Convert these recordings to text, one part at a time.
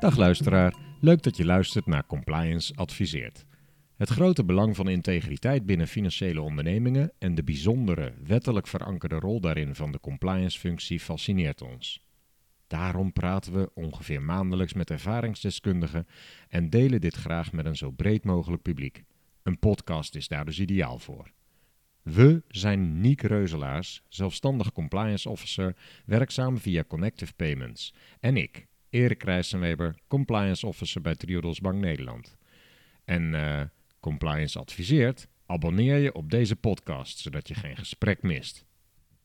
Dag luisteraar, leuk dat je luistert naar Compliance Adviseert. Het grote belang van integriteit binnen financiële ondernemingen en de bijzondere, wettelijk verankerde rol daarin van de compliance-functie fascineert ons. Daarom praten we ongeveer maandelijks met ervaringsdeskundigen en delen dit graag met een zo breed mogelijk publiek. Een podcast is daar dus ideaal voor. We zijn Niek Reuzelaars, zelfstandig compliance officer, werkzaam via Connective Payments. En ik, Erik Rijssenweber, compliance officer bij Triodos Bank Nederland. En eh, compliance adviseert, abonneer je op deze podcast, zodat je geen gesprek mist.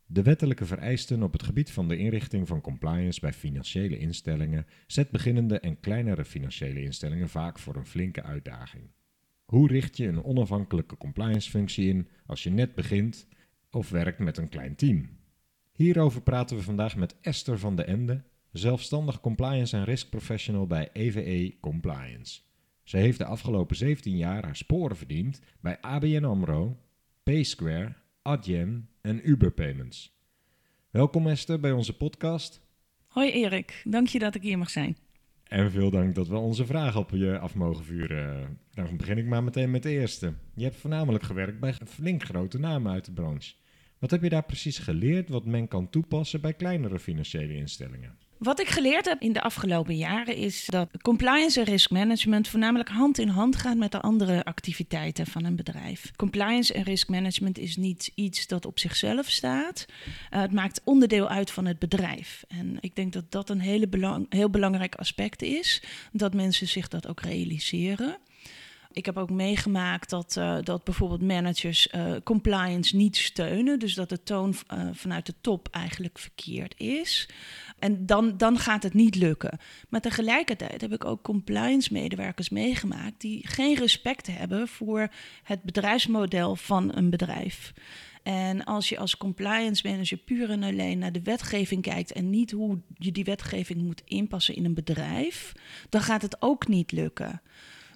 De wettelijke vereisten op het gebied van de inrichting van compliance bij financiële instellingen zet beginnende en kleinere financiële instellingen vaak voor een flinke uitdaging. Hoe richt je een onafhankelijke compliance-functie in als je net begint of werkt met een klein team? Hierover praten we vandaag met Esther van de Ende, zelfstandig compliance en risk professional bij EVE Compliance. Ze heeft de afgelopen 17 jaar haar sporen verdiend bij ABN AMRO, PaySquare, Adyen en Uber Payments. Welkom Esther bij onze podcast. Hoi Erik, dank je dat ik hier mag zijn. En veel dank dat we onze vragen op je af mogen vuren. Dan begin ik maar meteen met de eerste. Je hebt voornamelijk gewerkt bij flink grote namen uit de branche. Wat heb je daar precies geleerd wat men kan toepassen bij kleinere financiële instellingen? Wat ik geleerd heb in de afgelopen jaren is dat compliance en risk management voornamelijk hand in hand gaat met de andere activiteiten van een bedrijf. Compliance en risk management is niet iets dat op zichzelf staat. Uh, het maakt onderdeel uit van het bedrijf. En ik denk dat dat een hele belang, heel belangrijk aspect is, dat mensen zich dat ook realiseren. Ik heb ook meegemaakt dat, uh, dat bijvoorbeeld managers uh, compliance niet steunen. Dus dat de toon uh, vanuit de top eigenlijk verkeerd is. En dan, dan gaat het niet lukken. Maar tegelijkertijd heb ik ook compliance-medewerkers meegemaakt die geen respect hebben voor het bedrijfsmodel van een bedrijf. En als je als compliance manager puur en alleen naar de wetgeving kijkt en niet hoe je die wetgeving moet inpassen in een bedrijf, dan gaat het ook niet lukken.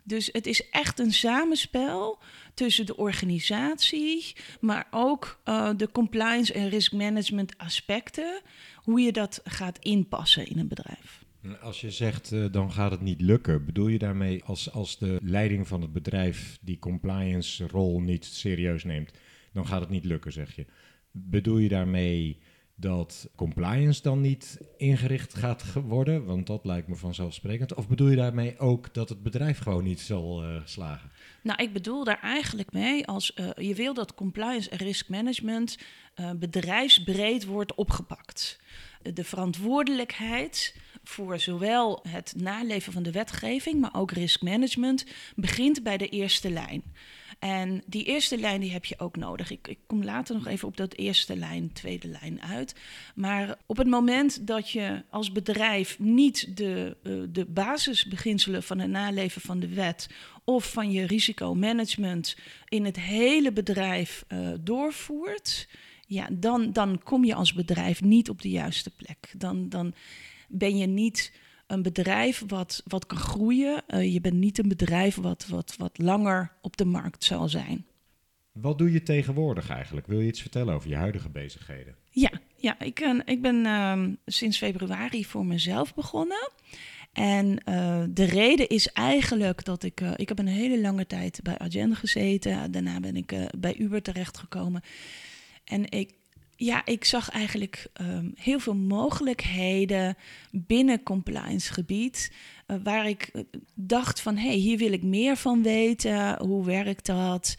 Dus het is echt een samenspel tussen de organisatie, maar ook uh, de compliance en risk management aspecten, hoe je dat gaat inpassen in een bedrijf. Als je zegt uh, dan gaat het niet lukken, bedoel je daarmee als, als de leiding van het bedrijf die compliance rol niet serieus neemt, dan gaat het niet lukken, zeg je. Bedoel je daarmee dat compliance dan niet ingericht gaat worden? Want dat lijkt me vanzelfsprekend. Of bedoel je daarmee ook dat het bedrijf gewoon niet zal uh, slagen? Nou, ik bedoel daar eigenlijk mee als uh, je wil dat compliance en risk management uh, bedrijfsbreed wordt opgepakt. De verantwoordelijkheid voor zowel het naleven van de wetgeving, maar ook risk management begint bij de eerste lijn. En die eerste lijn die heb je ook nodig. Ik, ik, kom later nog even op dat eerste lijn, tweede lijn uit. Maar op het moment dat je als bedrijf niet de, uh, de basisbeginselen van het naleven van de wet of van je risicomanagement in het hele bedrijf uh, doorvoert, ja, dan, dan kom je als bedrijf niet op de juiste plek. Dan, dan ben je niet een bedrijf wat, wat kan groeien. Uh, je bent niet een bedrijf wat, wat, wat langer op de markt zal zijn. Wat doe je tegenwoordig eigenlijk? Wil je iets vertellen over je huidige bezigheden? Ja, ja ik, uh, ik ben uh, sinds februari voor mezelf begonnen. En uh, de reden is eigenlijk dat ik... Ik heb een hele lange tijd bij Agenda gezeten. Daarna ben ik bij Uber terechtgekomen. En ik ja, ik zag eigenlijk um, heel veel mogelijkheden binnen compliance gebied. Uh, waar ik dacht van, hé, hey, hier wil ik meer van weten. Hoe werkt dat?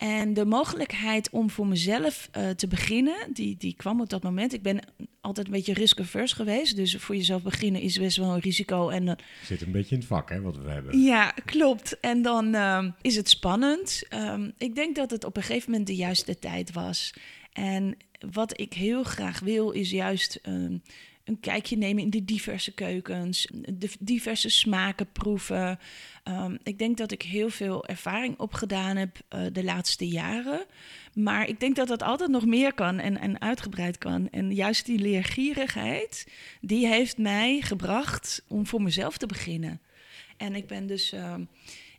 En de mogelijkheid om voor mezelf uh, te beginnen, die, die kwam op dat moment. Ik ben altijd een beetje risk-averse geweest. Dus voor jezelf beginnen is best wel een risico. En, uh, Zit een beetje in het vak, hè, wat we hebben. Ja, klopt. En dan uh, is het spannend. Um, ik denk dat het op een gegeven moment de juiste tijd was. En wat ik heel graag wil, is juist um, een kijkje nemen in de diverse keukens, de diverse smaken proeven. Um, ik denk dat ik heel veel ervaring opgedaan heb uh, de laatste jaren. Maar ik denk dat dat altijd nog meer kan en, en uitgebreid kan. En juist die leergierigheid, die heeft mij gebracht om voor mezelf te beginnen. En ik ben dus uh,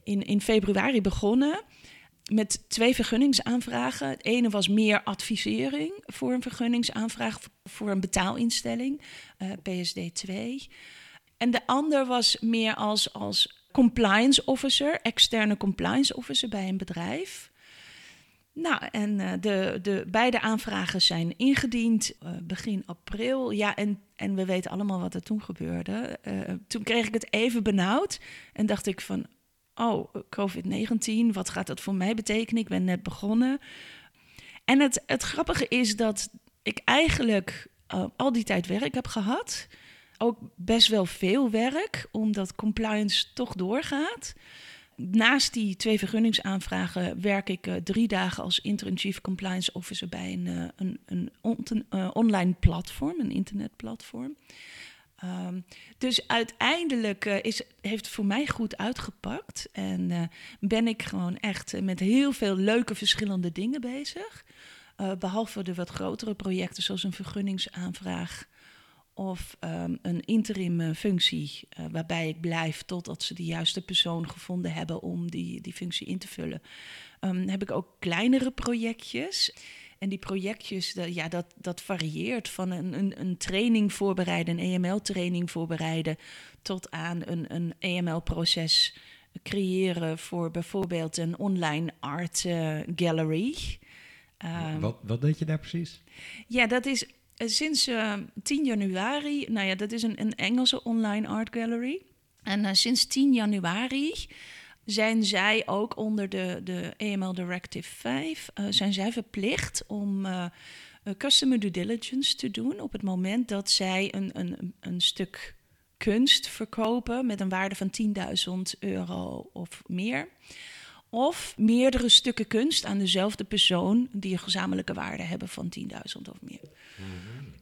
in, in februari begonnen met twee vergunningsaanvragen. Het ene was meer advisering voor een vergunningsaanvraag voor een betaalinstelling, uh, PSD 2. En de ander was meer als, als compliance officer, externe compliance officer bij een bedrijf. Nou, en uh, de, de beide aanvragen zijn ingediend uh, begin april. Ja, en, en we weten allemaal wat er toen gebeurde. Toen kreeg ik het even benauwd en dacht ik van, oh, COVID-19, wat gaat dat voor mij betekenen? Ik ben net begonnen. En het, het grappige is dat ik eigenlijk al die tijd werk heb gehad. Ook best wel veel werk, omdat compliance toch doorgaat. Naast die twee vergunningsaanvragen werk ik uh, drie dagen als interim chief compliance officer bij een, uh, een, een on online platform, een internetplatform. Um, dus uiteindelijk is, heeft het voor mij goed uitgepakt en ben ik gewoon echt met heel veel leuke verschillende dingen bezig. behalve de wat grotere projecten zoals een vergunningsaanvraag of um, een interim functie waarbij ik blijf totdat ze de juiste persoon gevonden hebben om die, die functie in te vullen. Um, heb ik ook kleinere projectjes. En die projectjes, de, ja, dat, dat varieert van een, een, een training voorbereiden, een EML-training voorbereiden, tot aan een, een EML-proces creëren voor bijvoorbeeld een online art uh, gallery. Um, wat, wat deed je daar precies? Ja, dat is eh, sinds uh, eh, 10 januari, nou ja, dat is een, een Engelse online art gallery. En uh, sinds 10 januari zijn zij ook onder de, de EML Directive 5, uh, zijn zij verplicht om customer due diligence te doen op het moment dat zij een, een, een stuk kunst verkopen met een waarde van 10.000 euro of meer. Of meerdere stukken kunst aan dezelfde persoon die een gezamenlijke waarde hebben van 10.000 of meer. Mhm.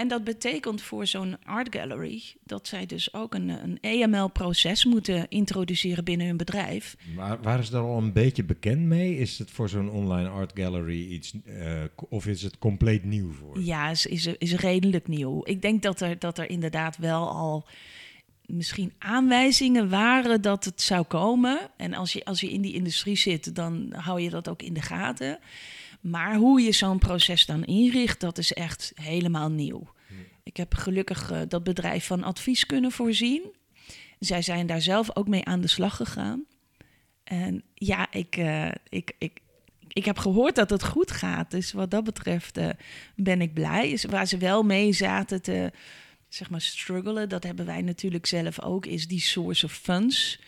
En dat betekent voor zo'n art gallery dat zij dus ook een, een EML-proces moeten introduceren binnen hun bedrijf. Maar waar is daar al een beetje bekend mee? Is het voor zo'n online art gallery iets, uh, of is het compleet nieuw voor? Ja, is, is, is redelijk nieuw. Ik denk dat er, dat er inderdaad wel al misschien aanwijzingen waren dat het zou komen. En als je, als je in die industrie zit, dan hou je dat ook in de gaten. Maar hoe je zo'n proces dan inricht, dat is echt helemaal nieuw. Ik heb gelukkig uh, dat bedrijf van advies kunnen voorzien. Zij zijn daar zelf ook mee aan de slag gegaan. En ja, ik, uh, ik, ik, ik heb gehoord dat het goed gaat. Dus wat dat betreft uh, ben ik blij. Waar ze wel mee zaten te zeg maar struggelen, dat hebben wij natuurlijk zelf ook, is die source of funds.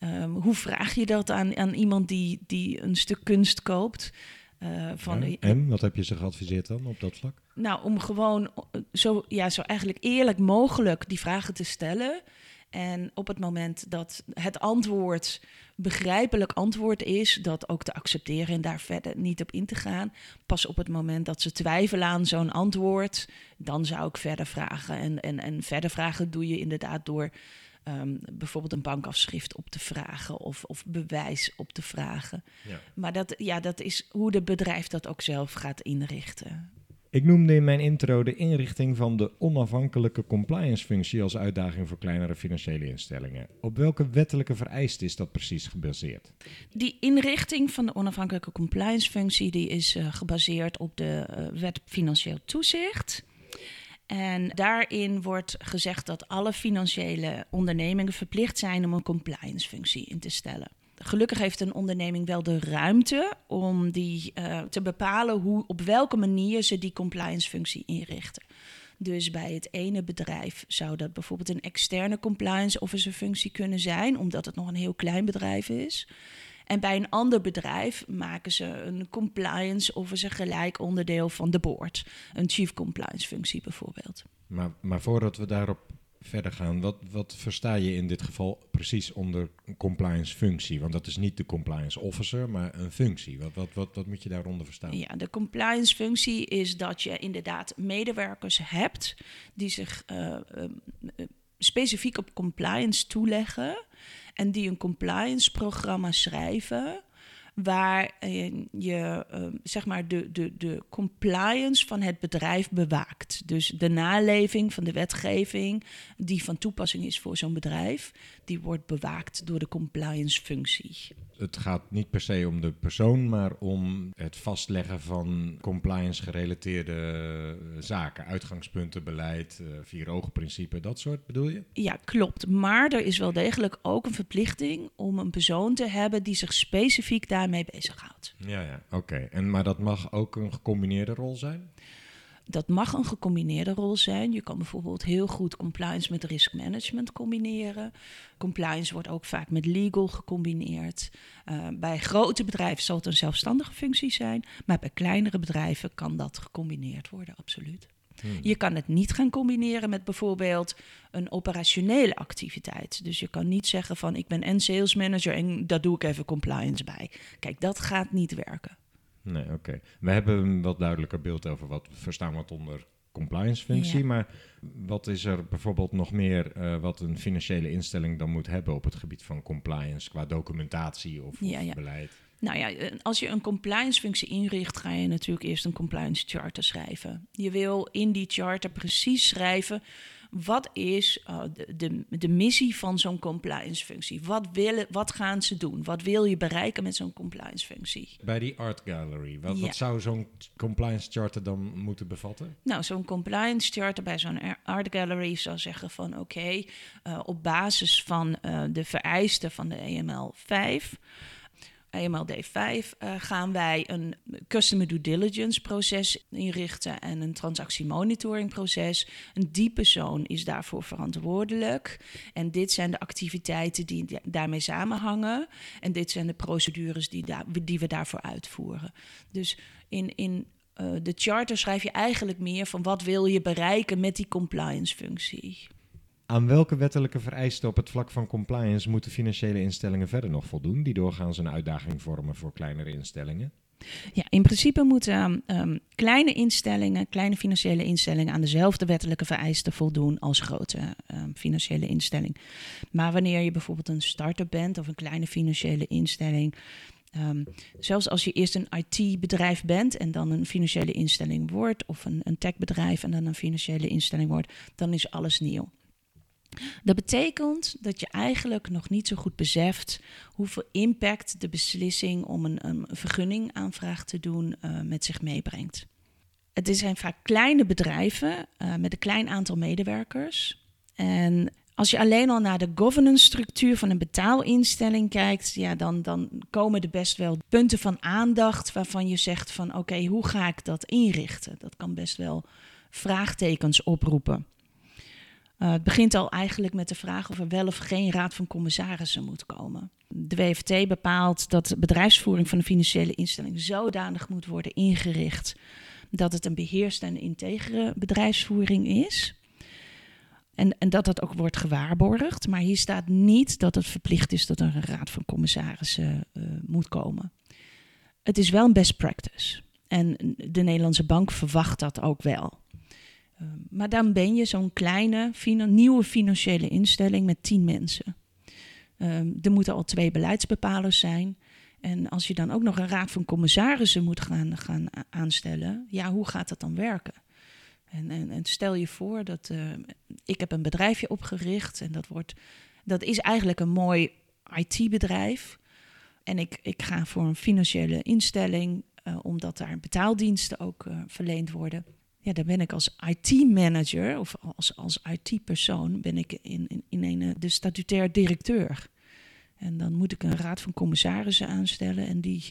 Um, hoe vraag je dat aan, aan iemand die, die een stuk kunst koopt? Uh, van, ja, en wat heb je ze geadviseerd dan op dat vlak? Nou, om gewoon zo, ja, zo eigenlijk eerlijk mogelijk die vragen te stellen. En op het moment dat het antwoord begrijpelijk antwoord is, dat ook te accepteren en daar verder niet op in te gaan. Pas op het moment dat ze twijfelen aan zo'n antwoord, dan zou ik verder vragen. En, en, en verder vragen doe je inderdaad door um, bijvoorbeeld een bankafschrift op te vragen of, of bewijs op te vragen. Ja. Maar dat, ja, dat is hoe de bedrijf dat ook zelf gaat inrichten. Ik noemde in mijn intro de inrichting van de onafhankelijke compliance-functie als uitdaging voor kleinere financiële instellingen. Op welke wettelijke vereisten is dat precies gebaseerd? Die inrichting van de onafhankelijke compliance-functie die is uh, gebaseerd op de uh, wet financieel toezicht. En daarin wordt gezegd dat alle financiële ondernemingen verplicht zijn om een compliance-functie in te stellen. Gelukkig heeft een onderneming wel de ruimte om die, uh, te bepalen hoe, op welke manier ze die compliance-functie inrichten. Dus bij het ene bedrijf zou dat bijvoorbeeld een externe compliance officer functie kunnen zijn, omdat het nog een heel klein bedrijf is. En bij een ander bedrijf maken ze een compliance officer gelijk onderdeel van de board. Een chief compliance functie bijvoorbeeld. Maar, maar voordat we daarop verder gaan, wat, wat versta je in dit geval precies onder een compliance functie? Want dat is niet de compliance officer, maar een functie. Wat, wat, wat, wat moet je daaronder verstaan? Ja, de compliance functie is dat je inderdaad medewerkers hebt die zich uh, uh, specifiek op compliance toeleggen en die een compliance programma schrijven waar je uh, zeg maar de, de, de compliance van het bedrijf bewaakt. Dus de naleving van de wetgeving die van toepassing is voor zo'n bedrijf, die wordt bewaakt door de compliance functie. Het gaat niet per se om de persoon, maar om het vastleggen van compliance-gerelateerde eh, zaken. Uitgangspunten, beleid, uh, vier ogen principe, dat soort bedoel je? Ja, klopt. Maar er is wel degelijk ook een verplichting om een persoon te hebben die zich specifiek daarmee bezighoudt. Ja, ja, oké. En Maar dat mag ook een gecombineerde rol zijn? Dat mag een gecombineerde rol zijn. Je kan bijvoorbeeld heel goed compliance met risk management combineren. Compliance wordt ook vaak met legal gecombineerd. Uh, bij grote bedrijven zal het een zelfstandige functie zijn, maar bij kleinere bedrijven kan dat gecombineerd worden, absoluut. Hmm. Je kan het niet gaan combineren met bijvoorbeeld een operationele activiteit. Dus je kan niet zeggen van ik ben en sales manager en daar doe ik even compliance bij. Kijk, dat gaat niet werken. Nee, oké. We hebben een wat duidelijker beeld over wat verstaan wat onder compliance functie. Maar wat is er bijvoorbeeld nog meer uh, wat een financiële instelling dan moet hebben op het gebied van compliance qua documentatie of, ja, of beleid? Nou ja, eh, als je een compliance functie inricht, ga je natuurlijk eerst een compliance charter schrijven. Je wil in die charter precies schrijven wat is uh, de, de, de, missie van zo'n compliance functie? Wat, willen, wat gaan ze doen? Wat wil je bereiken met zo'n compliance functie? Bij die art gallery, wat, wat zou zo'n compliance charter dan moeten bevatten? Nou, zo'n compliance charter bij zo'n art gallery zou zeggen van oké, okay, uh, op basis van uh, de vereisten van de EML 5 AMLD5 uh, gaan wij een customer due diligence proces inrichten en een transactie monitoring proces. Een die persoon is daarvoor verantwoordelijk. En dit zijn de activiteiten die daarmee samenhangen. En dit zijn de procedures die, die we daarvoor uitvoeren. Dus in, in uh, de charter schrijf je eigenlijk meer van wat wil je bereiken met die compliance functie. Aan welke wettelijke vereisten op het vlak van compliance moeten financiële instellingen verder nog voldoen, die doorgaans een uitdaging vormen voor kleinere instellingen? Ja, in principe moeten um, kleine instellingen, kleine financiële instellingen aan dezelfde wettelijke vereisten voldoen als grote um, financiële instelling. Maar wanneer je bijvoorbeeld een start-up bent of een kleine financiële instelling, zelfs als je eerst een IT-bedrijf bent en dan een financiële instelling wordt, of een, een techbedrijf en dan een financiële instelling wordt, dan is alles nieuw. Dat betekent dat je eigenlijk nog niet zo goed beseft hoeveel impact de beslissing om een, een vergunningaanvraag te doen uh, met zich meebrengt. Het zijn vaak kleine bedrijven uh, met een klein aantal medewerkers. En als je alleen al naar de governance structuur van een betaalinstelling kijkt, ja, dan, dan komen er best wel punten van aandacht waarvan je zegt van oké, hoe ga ik dat inrichten? Dat kan best wel vraagtekens oproepen. Uh, het begint al eigenlijk met de vraag of er wel of geen raad van commissarissen moet komen. De WFT bepaalt dat de bedrijfsvoering van een financiële instelling zodanig moet worden ingericht dat het een beheerste en integere bedrijfsvoering is. En, en dat dat ook wordt gewaarborgd. Maar hier staat niet dat het verplicht is dat er een raad van commissarissen uh, moet komen. Het is wel een best practice. En de Nederlandse bank verwacht dat ook wel. Ehm, maar dan ben je zo'n kleine nieuwe financiële instelling met tien mensen. Um, er moeten al twee beleidsbepalers zijn. En als je dan ook nog een raad van commissarissen moet gaan, gaan aanstellen, ja, hoe gaat dat dan werken? En, en, en stel je voor dat uh, ik heb een bedrijfje opgericht en dat, wordt, dat is eigenlijk een mooi IT-bedrijf. En ik, ik ga voor een financiële instelling, uh, omdat daar betaaldiensten ook uh, verleend worden ja, dan ben ik als IT-manager of als, als IT-persoon ben ik in, in, in een, eh, de statutair directeur. En dan moet ik een raad van commissarissen aanstellen en die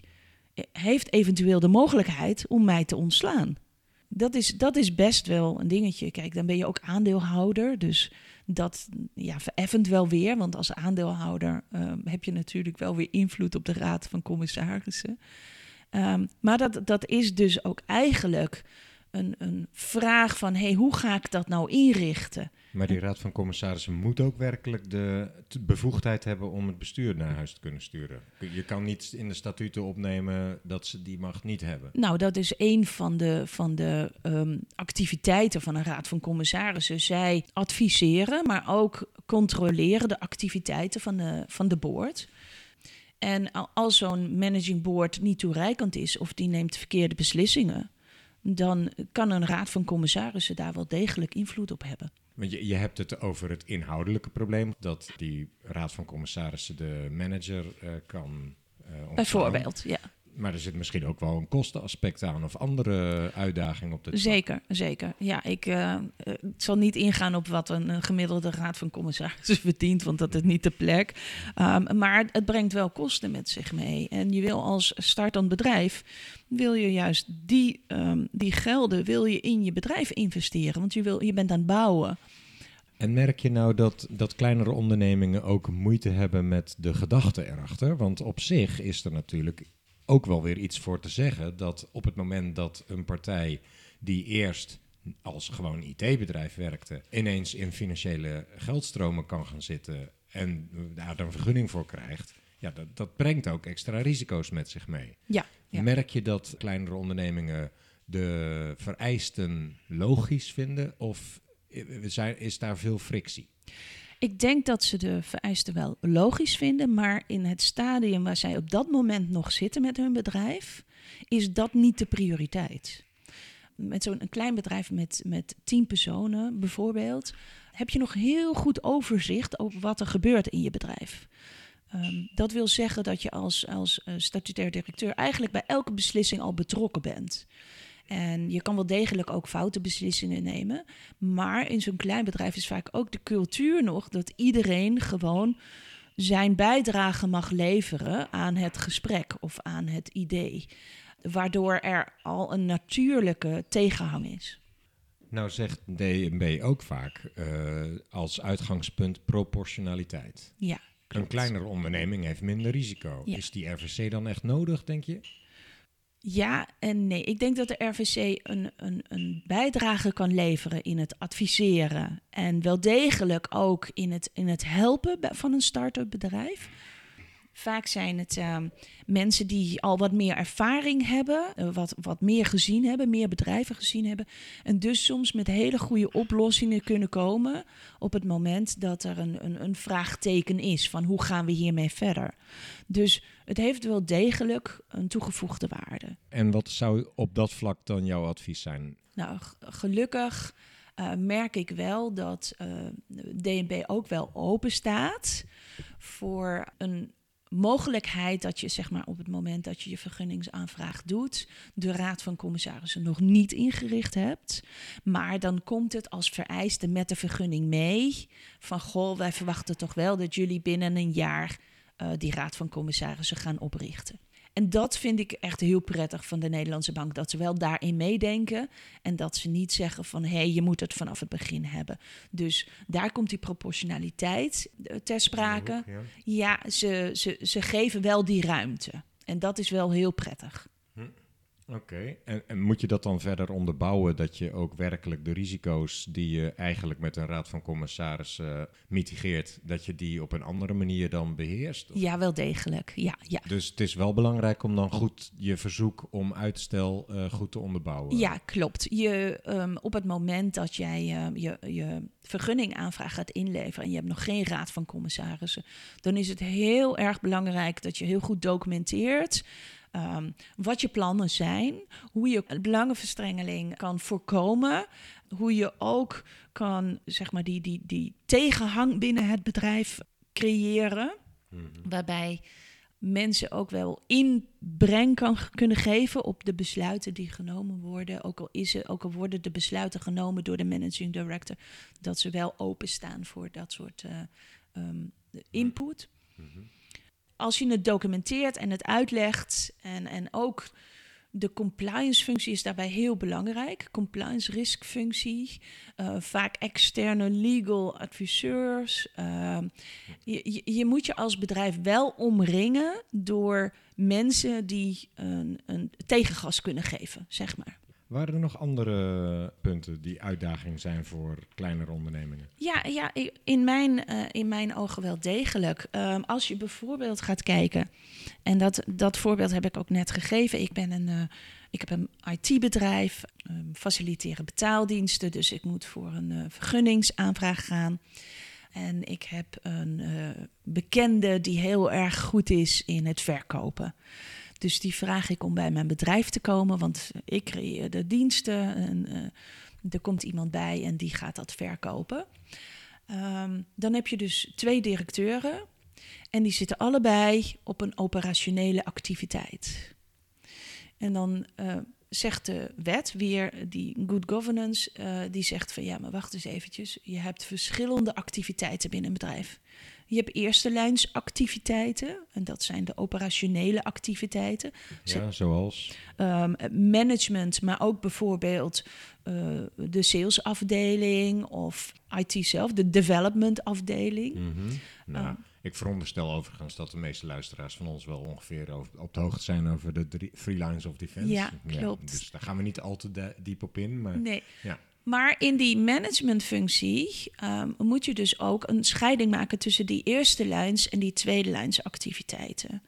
eh, heeft eventueel de mogelijkheid om mij te ontslaan. Dat is, dat is best wel een dingetje. Kijk, dan ben je ook aandeelhouder. Dus dat ja, vereffent wel weer. Want als aandeelhouder um, heb je natuurlijk wel weer invloed op de raad van commissarissen. Um, maar dat, dat is dus ook eigenlijk een, een vraag van hey, hoe ga ik dat nou inrichten? Maar die raad van commissarissen moet ook werkelijk de bevoegdheid hebben om het bestuur naar huis te kunnen sturen. Je kan niet in de statuten opnemen dat ze die mag niet hebben. Nou, dat is een van de, van de um, activiteiten van een raad van commissarissen. Zij adviseren, maar ook controleren de activiteiten van de, van de board. En als zo'n managing board niet toereikend is of die neemt verkeerde beslissingen, dan kan een raad van commissarissen daar wel degelijk invloed op hebben. Want je, je hebt het over het inhoudelijke probleem, dat die raad van commissarissen de manager uh, kan uh, Bijvoorbeeld, ja. Maar er zit misschien ook wel een kostenaspect aan of andere uitdagingen op dit Zeker, zeker. Ja, ik uh, zal niet ingaan op wat een, gemiddelde raad van commissarissen verdient, want dat is niet de plek. Um, maar het brengt wel kosten met zich mee. En je wil als startend bedrijf, wil je juist die, um, die gelden wil je in je bedrijf investeren, want je, wil, je bent aan het bouwen. En merk je nou dat, dat kleinere ondernemingen ook moeite hebben met de gedachte erachter? Want op zich is er natuurlijk ook wel weer iets voor te zeggen dat op het moment dat een partij die eerst als gewoon IT-bedrijf werkte, ineens in financiële geldstromen kan gaan zitten en daar een vergunning voor krijgt, ja, dat, dat brengt ook extra risico's met zich mee. Ja, ja. Merk je dat kleinere ondernemingen de vereisten logisch vinden of is daar veel frictie? Ik denk dat ze de vereisten wel logisch vinden, maar in het stadium waar zij op dat moment nog zitten met hun bedrijf, is dat niet de prioriteit. Met zo'n klein bedrijf met, met tien personen bijvoorbeeld, heb je nog heel goed overzicht over wat er gebeurt in je bedrijf. Um, dat wil zeggen dat je als, als uh, statutair directeur eigenlijk bij elke beslissing al betrokken bent. En je kan wel degelijk ook foute beslissingen nemen. Maar in zo'n klein bedrijf is vaak ook de cultuur nog dat iedereen gewoon zijn bijdrage mag leveren aan het gesprek of aan het idee. Waardoor er al een natuurlijke tegenhang is. Nou zegt DNB ook vaak uh, als uitgangspunt proportionaliteit. Ja. Een kleinere onderneming heeft minder risico. Ja. Is die RVC dan echt nodig, denk je? Ja en nee. Ik denk dat de RVC een, een, een bijdrage kan leveren in het adviseren. En wel degelijk ook in het, in het helpen van een start-up bedrijf. Vaak zijn het uh, mensen die al wat meer ervaring hebben, uh, wat, wat meer gezien hebben, meer bedrijven gezien hebben. En dus soms met hele goede oplossingen kunnen komen op het moment dat er een, een, een vraagteken is van hoe gaan we hiermee verder. Dus het heeft wel degelijk een toegevoegde waarde. En wat zou op dat vlak dan jouw advies zijn? Nou, gelukkig uh, merk ik wel dat uh, DNB ook wel open staat voor een mogelijkheid dat je zeg maar op het moment dat je je vergunningsaanvraag doet, de raad van commissarissen nog niet ingericht hebt. Maar dan komt het als vereiste met de vergunning mee. Van goh, wij verwachten toch wel dat jullie binnen een jaar uh, die raad van commissarissen gaan oprichten. En dat vind ik echt heel prettig van de Nederlandse bank. Dat ze wel daarin meedenken. En dat ze niet zeggen van hé, hey, je moet het vanaf het begin hebben. Dus daar komt die proportionaliteit eh, ter sprake. Ja, ja ze, ze, ze geven wel die ruimte. En dat is wel heel prettig. Oké, en, en, moet je dat dan verder onderbouwen dat je ook werkelijk de risico's die je eigenlijk met een raad van commissarissen uh, mitigeert, dat je die op een andere manier dan beheerst? Ja, wel degelijk. Ja, ja. Dus het is wel belangrijk om dan goed je verzoek om uitstel uh, goed te onderbouwen. Ja, klopt. Je, um, op het moment dat jij uh, je, je vergunningaanvraag gaat inleveren en je hebt nog geen raad van commissarissen, dan is het heel erg belangrijk dat je heel goed documenteert. Um, wat je plannen zijn, hoe je belangenverstrengeling kan voorkomen, hoe je ook kan, zeg maar, die, die, die tegenhang binnen het bedrijf creëren, mm -hmm. waarbij mensen ook wel inbreng kan kunnen geven op de besluiten die genomen worden. Ook al, is ook al worden de besluiten genomen door de managing director, dat ze wel openstaan voor dat soort uh, um, input. Mm -hmm als je het documenteert en het uitlegt en, en ook de compliance functie is daarbij heel belangrijk. Compliance risk functie. Uh, vaak externe legal adviseurs. Uh, je, je, moet je als bedrijf wel omringen door mensen die een, een tegengas kunnen geven, zeg maar. Waren er nog andere punten die uitdaging zijn voor kleinere ondernemingen? Ja, ja in, mijn, uh, in mijn ogen wel degelijk. Um, als je bijvoorbeeld gaat kijken, en dat, dat voorbeeld heb ik ook net gegeven. Ik, ben een, uh, ik heb een IT-bedrijf, um, faciliteren betaaldiensten, dus ik moet voor een uh, vergunningsaanvraag gaan. En ik heb een bekende die heel erg goed is in het verkopen. Dus die vraag ik om bij mijn bedrijf te komen, want ik creëer de diensten en uh, er komt iemand bij en die gaat dat verkopen. Um, dan heb je dus twee directeuren En die zitten allebei op een operationele activiteit. En dan uh, zegt de wet weer, die good governance, uh, die zegt van ja, maar wacht eens eventjes. Je hebt verschillende activiteiten binnen een bedrijf. Je hebt eerste lijns activiteiten, en dat zijn de operationele activiteiten. Ja, zoals? Um, management, maar ook bijvoorbeeld uh, de salesafdeling of IT zelf, de development afdeling. Mm -hmm. nou, um, ik veronderstel overigens dat de meeste luisteraars van ons wel ongeveer over, op de hoogte zijn over de drie, three lines of defense. Ja, klopt. dus daar gaan we niet al te diep op in. Maar, nee. Ja. Maar in die managementfunctie um, moet je dus ook een scheiding maken tussen die eerste lijns en die tweede lijns activiteiten.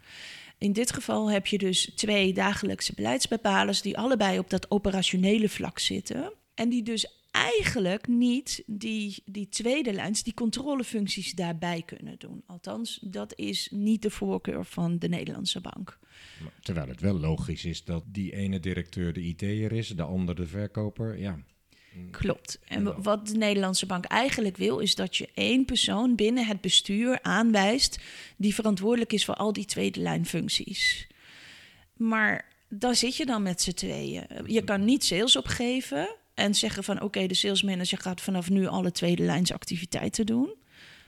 In dit geval heb je dus twee dagelijkse beleidsbepalers die allebei op dat operationele vlak zitten. En die dus eigenlijk niet die, die tweede lijns, die controlefuncties daarbij kunnen doen. Althans, dat is niet de voorkeur van de Nederlandse bank. Terwijl het wel logisch is dat die ene directeur de IT'er is, de andere de verkoper. Ja, Klopt. En wat de Nederlandse bank eigenlijk wil, is dat je één persoon binnen het bestuur aanwijst die verantwoordelijk is voor al die tweede lijn functies. Maar daar zit je dan met z'n tweeën. Je kan niet sales opgeven en zeggen van oké, de salesmanager gaat vanaf nu alle tweede lijns activiteiten doen.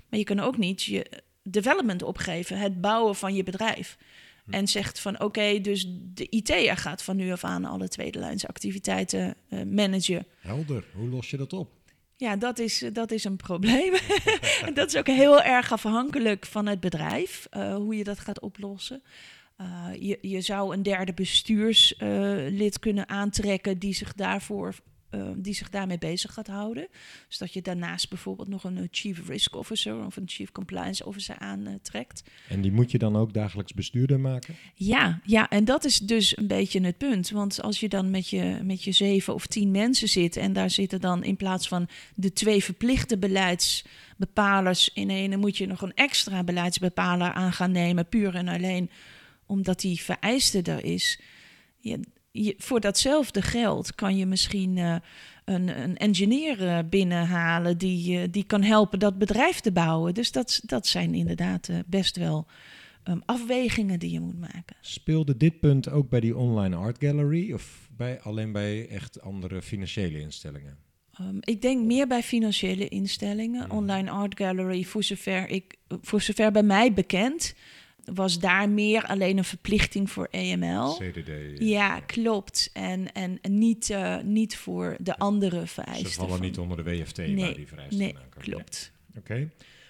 Maar je kan ook niet je development opgeven, het bouwen van je bedrijf. En zegt van oké, dus de IT'er gaat van nu af aan alle tweede lijns activiteiten uh, managen. Helder, hoe los je dat op? Ja, dat is, dat is een probleem. dat is ook heel erg afhankelijk van het bedrijf, uh, hoe je dat gaat oplossen. Uh, je, je zou een derde bestuurslid kunnen aantrekken die zich daarvoor uh, die zich daarmee bezig gaat houden. Dus dat je daarnaast bijvoorbeeld nog een Chief Risk Officer of een Chief Compliance Officer aantrekt. en die moet je dan ook dagelijks bestuurder maken? Ja, ja, en dat is dus een beetje het punt. Want als je dan met je, met je zeven of tien mensen zit en daar zitten dan in plaats van de twee verplichte beleidsbepalers in een, dan moet je nog een extra beleidsbepaler aan gaan nemen, puur en alleen omdat die vereiste er is. Ja, je, voor datzelfde geld kan je misschien uh, een, een engineer uh, binnenhalen die, uh, die kan helpen dat bedrijf te bouwen. Dus dat, dat zijn inderdaad best wel um, afwegingen die je moet maken. Speelde dit punt ook bij die online art gallery of bij, alleen bij echt andere financiële instellingen? Um, ik denk meer bij financiële instellingen. Mm. Online art gallery, voor zover, ik, voor zover bij mij bekend was daar meer alleen een verplichting voor EML. CDD. Ja, ja klopt. En, en niet, uh, niet voor de andere vereisten. Ze vallen van... niet onder de WFT nee, waar die vereisten nee, klopt. Ja. Oké. Okay.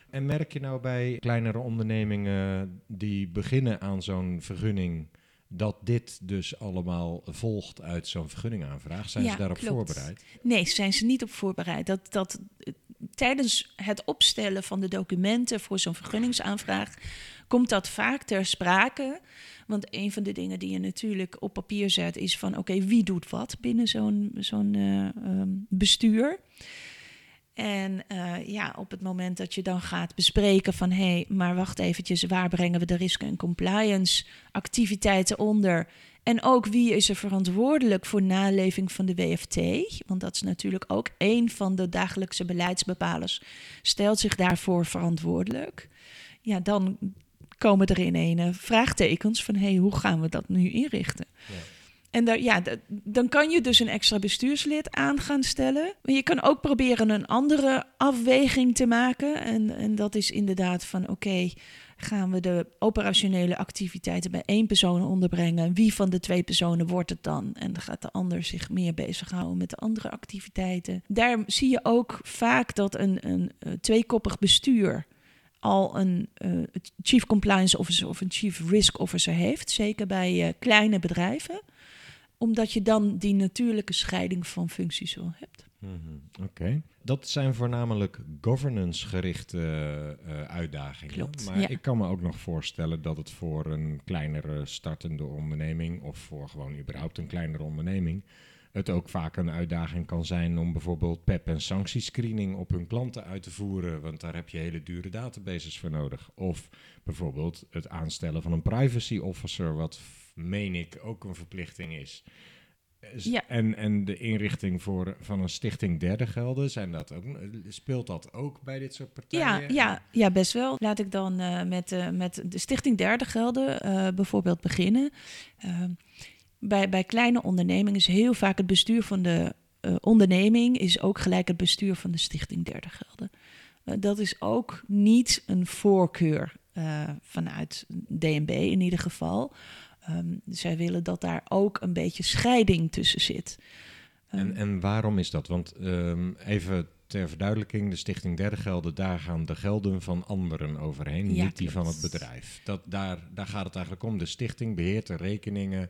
En merk je nou bij kleinere ondernemingen die beginnen aan zo'n vergunning dat dit dus allemaal volgt uit zo'n vergunningaanvraag? Zijn ja, ze daarop klopt. voorbereid? Nee, zijn ze niet op voorbereid. Dat, dat, tijdens het opstellen van de documenten voor zo'n vergunningsaanvraag komt dat vaak ter sprake. Want een van de dingen die je natuurlijk op papier zet is van oké, wie doet wat binnen zo'n zo'n uh, um, bestuur. En uh, ja, op het moment dat je dan gaat bespreken van hé, hey, maar wacht eventjes, waar brengen we de risk- en compliance activiteiten onder? En ook wie is er verantwoordelijk voor naleving van de WFT? Want dat is natuurlijk ook een van de dagelijkse beleidsbepalers, stelt zich daarvoor verantwoordelijk. Ja, dan komen er in een vraagtekens van hey, hoe gaan we dat nu inrichten? Ja. En daar, ja, dan kan je dus een extra bestuurslid aan gaan stellen. Maar je kan ook proberen een andere afweging te maken. En, en dat is inderdaad van oké, okay, gaan we de operationele activiteiten bij één persoon onderbrengen? Wie van de twee personen wordt het dan? En dan gaat de ander zich meer bezighouden met de andere activiteiten. Daar zie je ook vaak dat een, een, een tweekoppig bestuur al een uh, chief compliance officer of een chief risk officer heeft, zeker bij uh, kleine bedrijven, omdat je dan die natuurlijke scheiding van functies wel hebt. Mm -hmm. Oké, okay. dat zijn voornamelijk governance-gerichte uh, uitdagingen. Klopt, maar ja. ik kan me ook nog voorstellen dat het voor een kleinere startende onderneming of voor gewoon überhaupt een kleinere onderneming het ook vaak een uitdaging kan zijn om bijvoorbeeld PEP en sanctiescreening op hun klanten uit te voeren, want daar heb je hele dure databases voor nodig. Of bijvoorbeeld het aanstellen van een privacy officer, wat meen ik ook een verplichting is. Ja. En, en de inrichting voor, van een stichting derde gelden, zijn dat ook, speelt dat ook bij dit soort partijen? Ja, ja, ja best wel. Laat ik dan uh, met, uh, met de stichting derde gelden uh, bijvoorbeeld beginnen. Ehm, bij, bij kleine ondernemingen is heel vaak het bestuur van de onderneming is ook gelijk het bestuur van de stichting derde gelden. dat is ook niet een voorkeur vanuit DNB in ieder geval. Um, zij willen dat daar ook een beetje scheiding tussen zit. Um, en, en waarom is dat? Want um, even ter verduidelijking, de Stichting Derde Gelden, daar gaan de gelden van anderen overheen, ja, niet die van het bedrijf. Dat, daar, daar gaat het eigenlijk om. De stichting beheert de rekeningen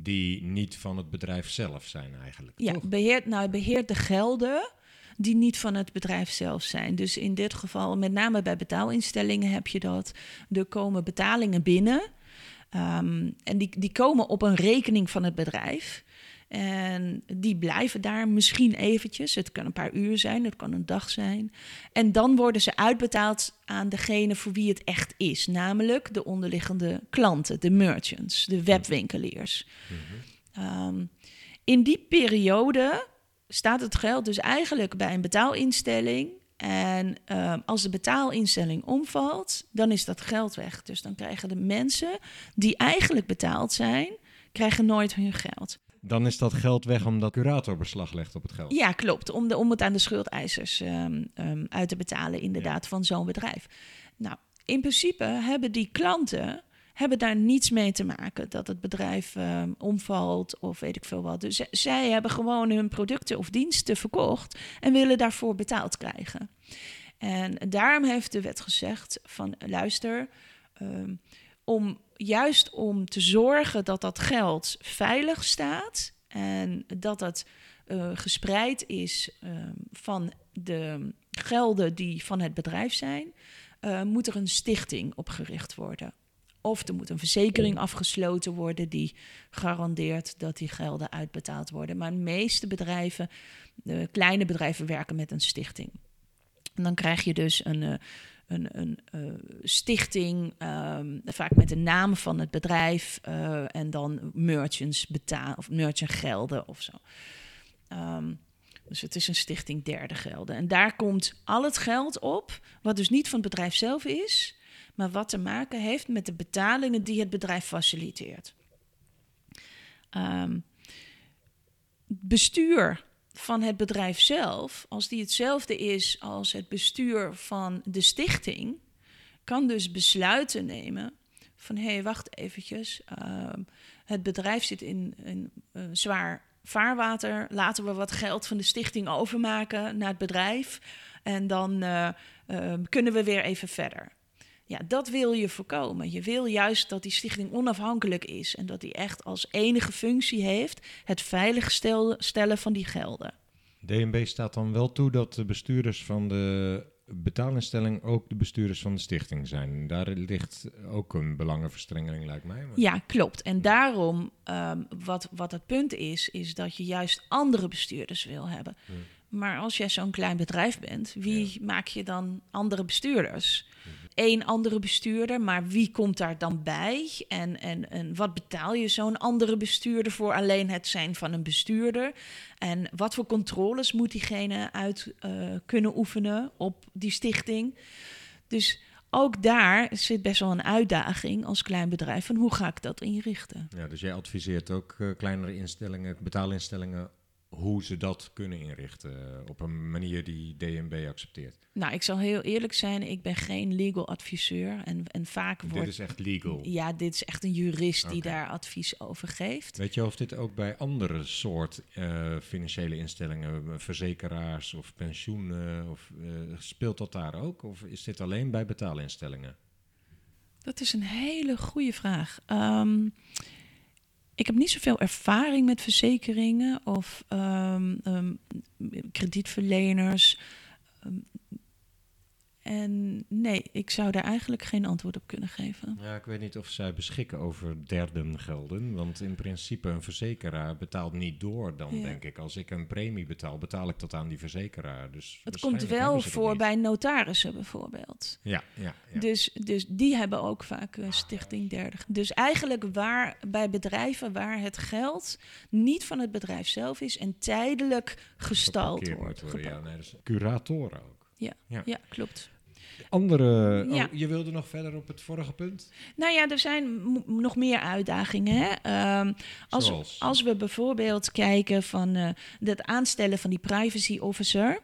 die niet van het bedrijf zelf zijn eigenlijk. Ja, toch? beheert, nou, beheert de gelden die niet van het bedrijf zelf zijn. Dus in dit geval, met name bij betaalinstellingen heb je dat. Er komen betalingen binnen Um, en die, die komen op een rekening van het bedrijf. En die blijven daar misschien eventjes. Het kan een paar uur zijn, het kan een dag zijn. En dan worden ze uitbetaald aan degene voor wie het echt is. Namelijk de onderliggende klanten, de merchants, de webwinkeliers. Mm-hmm. Um, in die periode staat het geld dus eigenlijk bij een betaalinstelling en uh, als de betaalinstelling omvalt, dan is dat geld weg. Dus dan krijgen de mensen die eigenlijk betaald zijn, krijgen nooit hun geld. Dan is dat geld weg omdat curator beslag legt op het geld. Ja, klopt. Om, de, om het aan de schuldeisers um, um, uit te betalen, inderdaad, ja. van zo'n bedrijf. Nou, in principe hebben die klanten hebben daar niets mee te maken dat het bedrijf uh, omvalt of weet ik veel wat. Dus zij hebben gewoon hun producten of diensten verkocht en willen daarvoor betaald krijgen. En daarom heeft de wet gezegd van luister, um, om juist om te zorgen dat dat geld veilig staat en dat dat uh, gespreid is um, van de gelden die van het bedrijf zijn, uh, moet er een stichting opgericht worden. Of er moet een verzekering afgesloten worden die garandeert dat die gelden uitbetaald worden. Maar de meeste bedrijven, de kleine bedrijven, werken met een stichting. En dan krijg je dus een, uh, een, een uh, stichting, um, vaak met de naam van het bedrijf uh, en dan merchants betalen of merchant gelden of zo. Um, dus het is een stichting derde gelden. En daar komt al het geld op, wat dus niet van het bedrijf zelf is, maar wat te maken heeft met de betalingen die het bedrijf faciliteert. Um, bestuur van het bedrijf zelf, als die hetzelfde is als het bestuur van de stichting, kan dus besluiten nemen van hé, hey, wacht eventjes, uh, het bedrijf zit in een uh, zwaar vaarwater, laten we wat geld van de stichting overmaken naar het bedrijf en dan uh, kunnen we weer even verder. Ja, dat wil je voorkomen. Je wil juist dat die stichting onafhankelijk is en dat die echt als enige functie heeft het veilig stellen van die gelden. DNB staat dan wel toe dat de bestuurders van de betaalinstelling ook de bestuurders van de stichting zijn. Daar ligt ook een belangenverstrengeling, lijkt mij. Maar... Ja, klopt. En daarom, um, wat, wat het punt is, is dat je juist andere bestuurders wil hebben. Hmm. Maar als jij zo'n klein bedrijf bent, wie ja. maak je dan andere bestuurders? Eén andere bestuurder, maar wie komt daar dan bij? En, en, en wat betaal je zo'n andere bestuurder voor alleen het zijn van een bestuurder? En wat voor controles moet diegene uit uh, kunnen oefenen op die stichting? Dus ook daar zit best wel een uitdaging als klein bedrijf van hoe ga ik dat inrichten? Ja, dus jij adviseert ook uh, kleinere instellingen, betaalinstellingen hoe ze dat kunnen inrichten op een manier die DNB accepteert? Nou, ik zal heel eerlijk zijn, ik ben geen legal adviseur. En, en vaak wordt... Dit is echt legal? Ja, dit is echt een jurist okay. die daar advies over geeft. Weet je of dit ook bij andere soort uh, financiële instellingen, verzekeraars of pensioenen, of, uh, speelt dat daar ook? Of is dit alleen bij betaalinstellingen? Dat is een hele goede vraag. Um, ik heb niet zoveel ervaring met verzekeringen of um, um, kredietverleners. Um, En nee, ik zou daar eigenlijk geen antwoord op kunnen geven. Ja, ik weet niet of zij beschikken over derden gelden. Want in principe een verzekeraar betaalt niet door dan, Ja. denk ik. Als ik een premie betaal, betaal ik dat aan die verzekeraar. Dus Het komt wel voor bij notarissen bijvoorbeeld. Ja, ja, ja. Dus, dus die hebben ook vaak eh, stichting derde. Dus eigenlijk waar bij bedrijven waar het geld niet van het bedrijf zelf is en tijdelijk gestald wordt. ja, nee, dus curatoren ook. Ja, Ja. ja, klopt. Andere, Ja. oh, je wilde nog verder op het vorige punt? Nou ja, er zijn nog meer uitdagingen. Hè? Ehm, als, Zoals? als we bijvoorbeeld kijken van eh, het aanstellen van die privacy officer.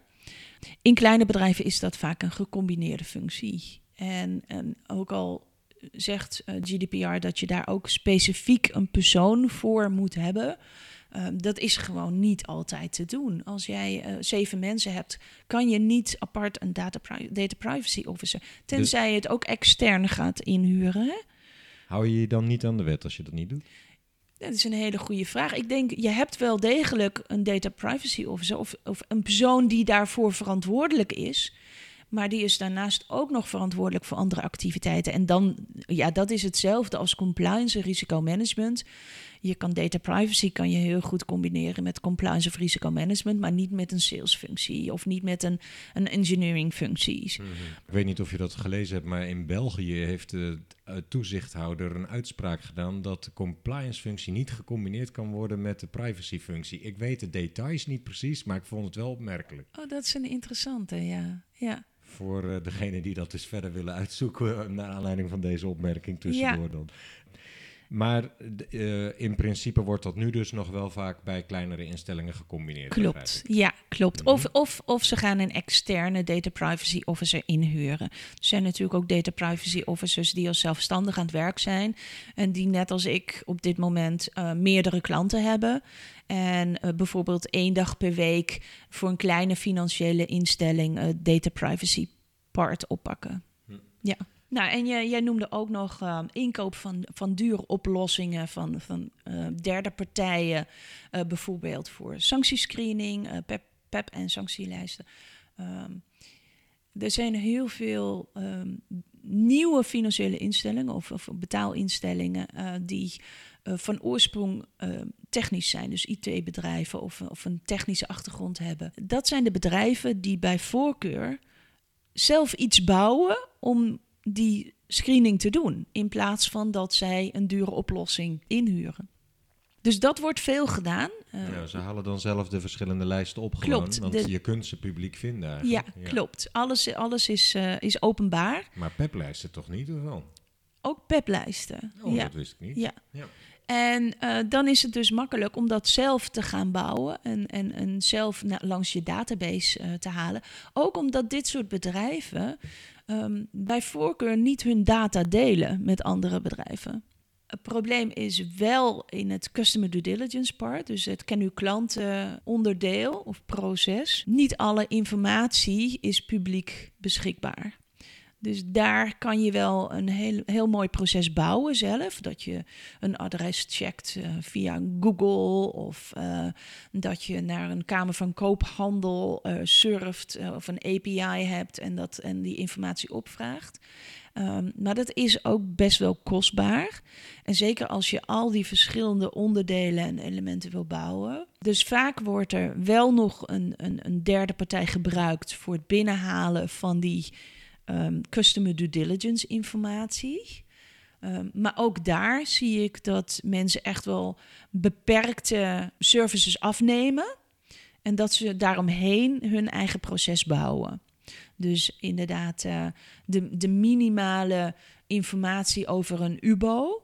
In kleine bedrijven is dat vaak een gecombineerde functie. En, en ook al zegt eh, GDPR dat je daar ook specifiek een persoon voor moet hebben. Eh, dat is gewoon niet altijd te doen. Als jij eh, zeven mensen hebt, kan je niet apart een data, pri- data privacy officer. Tenzij je het ook extern gaat inhuren. Hè? Hou je je dan niet aan de wet als je dat niet doet? Dat is een hele goede vraag. Ik denk, je hebt wel degelijk een data privacy officer of, of een persoon die daarvoor verantwoordelijk is. Maar die is daarnaast ook nog verantwoordelijk voor andere activiteiten. En dan, ja, dat is hetzelfde als compliance en risicomanagement. Je kan data privacy kan je heel goed combineren met compliance of risicomanagement, maar niet met een salesfunctie of niet met een, een engineering functie. Ik weet niet of je dat gelezen hebt, maar in België heeft de eh, toezichthouder een uitspraak gedaan dat de compliance-functie niet gecombineerd kan worden met de privacy-functie. Ik weet de details niet precies, maar ik vond het wel opmerkelijk. Oh, dat is een interessante, ja. ja. Voor eh, degene die dat dus verder willen uitzoeken, eh, naar aanleiding van deze opmerking tussendoor dan. Maar eh, in principe wordt dat nu dus nog wel vaak bij kleinere instellingen gecombineerd. Klopt, ja, klopt. Mhm. Of, of, of ze gaan een externe data privacy officer inhuren. Er zijn natuurlijk ook data privacy officers die als zelfstandig aan het werk zijn. En die net als ik op dit moment eh, meerdere klanten hebben. En eh, bijvoorbeeld één dag per week voor een kleine financiële instelling data privacy part oppakken. Hm. Ja. Nou, en jij noemde ook nog eh, inkoop van, van dure oplossingen van, van eh, derde partijen. eh, bijvoorbeeld voor sanctiescreening, eh PEP, PEP en sanctielijsten. Ehm, er zijn heel veel ehm, nieuwe financiële instellingen of, of betaalinstellingen die van oorsprong technisch zijn, dus IT-bedrijven of, of een technische achtergrond hebben. Dat zijn de bedrijven die bij voorkeur zelf iets bouwen om die screening te doen, in plaats van dat zij een dure oplossing inhuren. Dus dat wordt veel gedaan. Eh, Ja, ze halen dan zelf de verschillende lijsten op gewoon, Klopt, want de- je kunt ze publiek vinden ja, eigenlijk. klopt. Alles, alles is, eh, is openbaar. Maar peplijsten toch niet, of wel? Ook PEP-lijsten. Oh, ja. dat wist ik niet. Ja. Ja. En eh, dan is het dus makkelijk om dat zelf te gaan bouwen en, en, en zelf na- langs je database te halen. Ook omdat dit soort bedrijven ehm, bij voorkeur niet hun data delen met andere bedrijven. Het probleem is wel in het customer due diligence part, dus het ken uw klanten onderdeel of proces. Niet alle informatie is publiek beschikbaar. Dus daar kan je wel een heel, heel mooi proces bouwen zelf. Dat je een adres checkt eh, via Google of eh, dat je naar een Kamer van Koophandel eh, surft of een API hebt en, dat, en die informatie opvraagt. Ehm, maar dat is ook best wel kostbaar. En zeker als je al die verschillende onderdelen en elementen wil bouwen. Dus vaak wordt er wel nog een, een, een derde partij gebruikt voor het binnenhalen van die ehm, customer due diligence informatie. Ehm, maar ook daar zie ik dat mensen echt wel beperkte services afnemen. En dat ze daaromheen hun eigen proces bouwen. Dus inderdaad, eh, de, de minimale informatie over een UBO.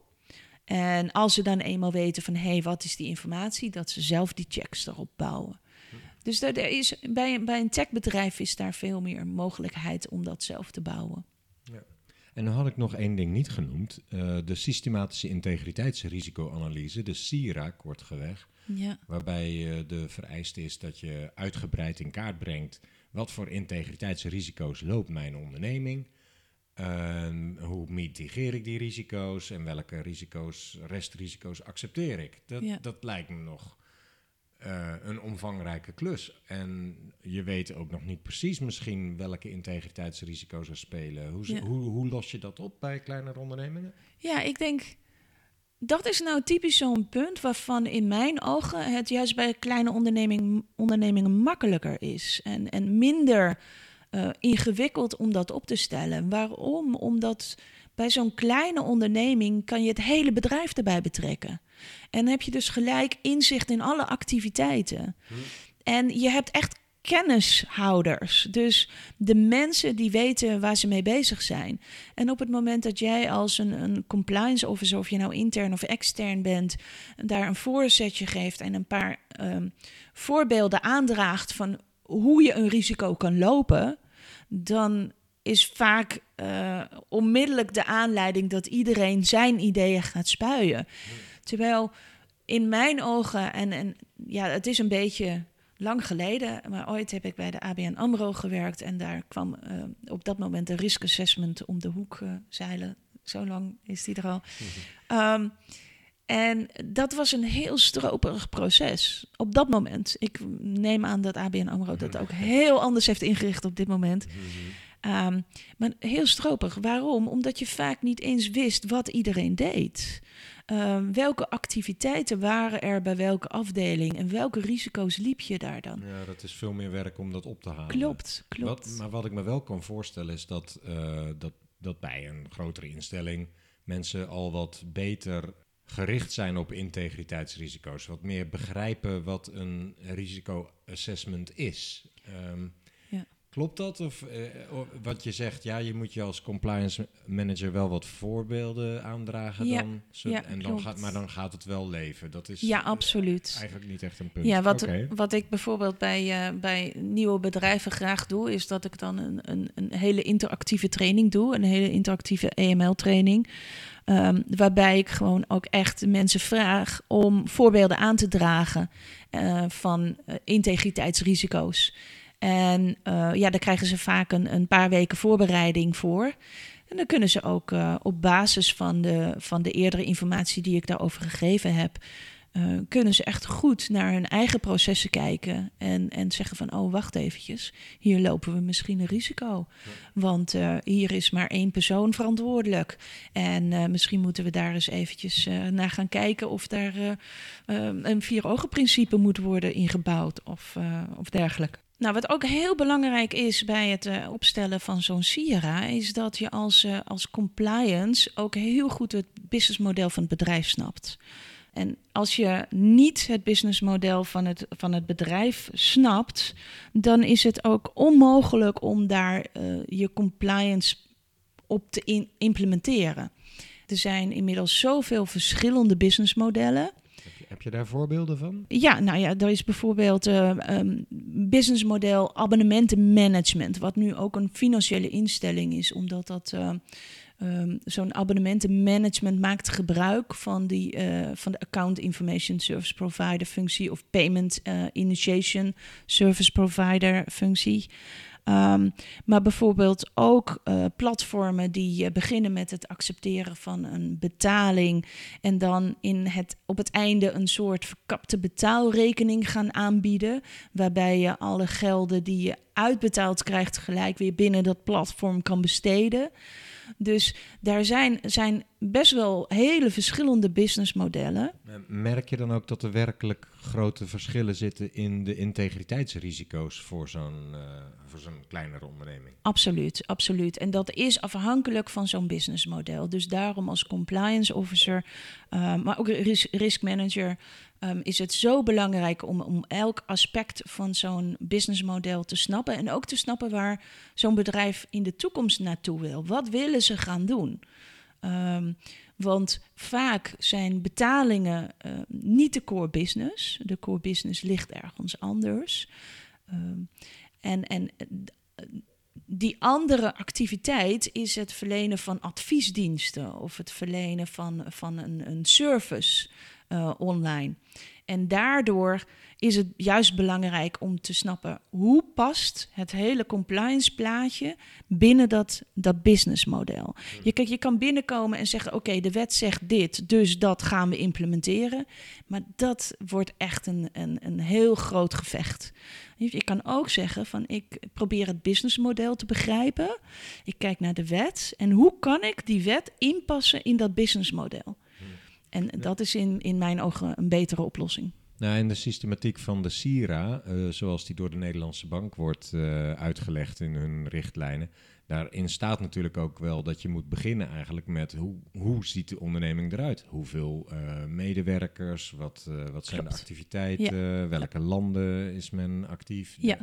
En als ze dan eenmaal weten van hey, wat is die informatie, dat ze zelf die checks erop bouwen. Dus daar, er is, bij, een- bij een techbedrijf is daar veel meer mogelijkheid om dat zelf te bouwen. En dan had ik nog één ding niet genoemd. Eh, de systematische integriteitsrisicoanalyse, de SIRAC, wordt geweg. Ja, Waarbij eh, de vereiste is dat je uitgebreid in kaart brengt... wat voor integriteitsrisico's loopt mijn onderneming... En hoe mitigeer ik die risico's en welke risico's, restrisico's accepteer ik? Dat, Ja. dat lijkt me nog eh, een omvangrijke klus. En je weet ook nog niet precies misschien welke integriteitsrisico's er spelen. Hoe, Ja. hoe, hoe los je dat op bij kleinere ondernemingen? Ja, ik denk dat is nou typisch zo'n punt waarvan in mijn ogen het juist bij kleine onderneming, ondernemingen makkelijker is en, en minder eh, ingewikkeld om dat op te stellen. Waarom? Omdat bij zo'n kleine onderneming kan je het hele bedrijf erbij betrekken. En heb je dus gelijk inzicht in alle activiteiten. En je hebt echt kennishouders. Dus de mensen die weten waar ze mee bezig zijn. En op het moment dat jij als een, een compliance officer, of je nou intern of extern bent, daar een voorzetje geeft en een paar ehm, voorbeelden aandraagt van hoe je een risico kan lopen, dan is vaak eh, onmiddellijk de aanleiding dat iedereen zijn ideeën gaat spuien. Terwijl in mijn ogen, en, en ja, het is een beetje lang geleden, maar ooit heb ik bij de ABN AMRO gewerkt en daar kwam eh, op dat moment de risk assessment om de hoek eh, zeilen. Zo lang is die er al. Ehm, en dat was een heel stroperig proces op dat moment. Ik neem aan dat ABN AMRO dat ook heel anders heeft ingericht op dit moment. Ehm, maar heel stroperig. Waarom? Omdat je vaak niet eens wist wat iedereen deed. Ehm, welke activiteiten waren er bij welke afdeling en welke risico's liep je daar dan? Ja, dat is veel meer werk om dat op te halen. Klopt, klopt. Wat, maar wat ik me wel kan voorstellen is dat, eh, dat, dat bij een grotere instelling mensen al wat beter gericht zijn op integriteitsrisico's. Wat meer begrijpen wat een risicoassessment is. Ehm, Ja. Klopt dat? Of eh, o- wat je zegt, ja, je moet je als compliance manager wel wat voorbeelden aandragen Ja, dan. Zo- ja, en dan klopt. gaat, maar dan gaat het wel leven. Dat is Ja, eh, absoluut. eigenlijk niet echt een punt. Ja, wat, wat ik bijvoorbeeld bij, eh, bij nieuwe bedrijven graag doe, is dat ik dan een, een, een hele interactieve training doe, een hele interactieve EML-training. Ehm, waarbij ik gewoon ook echt mensen vraag om voorbeelden aan te dragen eh, van eh, integriteitsrisico's. En eh, ja, daar krijgen ze vaak een, een paar weken voorbereiding voor. En dan kunnen ze ook eh, op basis van de, van de eerdere informatie die ik daarover gegeven heb, eh, kunnen ze echt goed naar hun eigen processen kijken en, en zeggen van, oh wacht eventjes, hier lopen we misschien een risico. Want hier is maar één persoon verantwoordelijk. En misschien moeten we daar eens eventjes naar gaan kijken of daar eh, eh, een vier-ogen-principe moet worden ingebouwd of, of dergelijke. Nou, wat ook heel belangrijk is bij het eh, opstellen van zo'n SIRA, is dat je als, eh, als compliance ook heel goed het businessmodel van het bedrijf snapt. En als je niet het businessmodel van het, van het bedrijf snapt, dan is het ook onmogelijk om daar eh, je compliance op te implementeren. Er zijn inmiddels zoveel verschillende businessmodellen. Heb je, daar voorbeelden van? Ja, nou ja, er is bijvoorbeeld eh ehm, businessmodel abonnementenmanagement, wat nu ook een financiële instelling is, omdat dat eh, ehm, zo'n abonnementenmanagement maakt gebruik van, die, eh, van de Account Information Service Provider functie of Payment Initiation Service Provider functie. Ehm, maar bijvoorbeeld ook eh, platformen die eh, beginnen met het accepteren van een betaling en dan in het, op het einde een soort verkapte betaalrekening gaan aanbieden, waarbij je alle gelden die je uitbetaald krijgt gelijk weer binnen dat platform kan besteden. Dus daar zijn, zijn best wel hele verschillende businessmodellen. Eh, Merk je dan ook dat er werkelijk grote verschillen zitten in de integriteitsrisico's voor zo'n eh, voor zo'n kleinere onderneming? Absoluut, absoluut. En dat is afhankelijk van zo'n businessmodel. Dus daarom als compliance officer, eh, maar ook ris- risk manager, ehm, is het zo belangrijk om, om elk aspect van zo'n businessmodel te snappen. En ook te snappen waar zo'n bedrijf in de toekomst naartoe wil. Wat willen ze gaan doen? Ehm, want vaak zijn betalingen eh, niet de core business. De core business ligt ergens anders. Ehm, en, en eh, d- die andere activiteit is het verlenen van adviesdiensten of het verlenen van, van een, een service eh, online. En daardoor is het juist belangrijk om te snappen hoe past het hele compliance plaatje binnen dat, dat businessmodel. Je, kijk, je kan binnenkomen en zeggen: Oké, de wet zegt dit, dus dat gaan we implementeren. Maar dat wordt echt een, een, een heel groot gevecht. Je kan ook zeggen: van ik probeer het businessmodel te begrijpen. Ik kijk naar de wet en hoe kan ik die wet inpassen in dat businessmodel? En dat is in, in mijn ogen een betere oplossing. Nou, en de systematiek van de SIRA, uh, zoals die door de Nederlandse bank wordt uh, uitgelegd in hun richtlijnen, daarin staat natuurlijk ook wel dat je moet beginnen eigenlijk met hoe, hoe ziet de onderneming eruit? Hoeveel uh, medewerkers, wat, wat zijn Klopt. de activiteiten, ja. welke landen is men actief? Ja.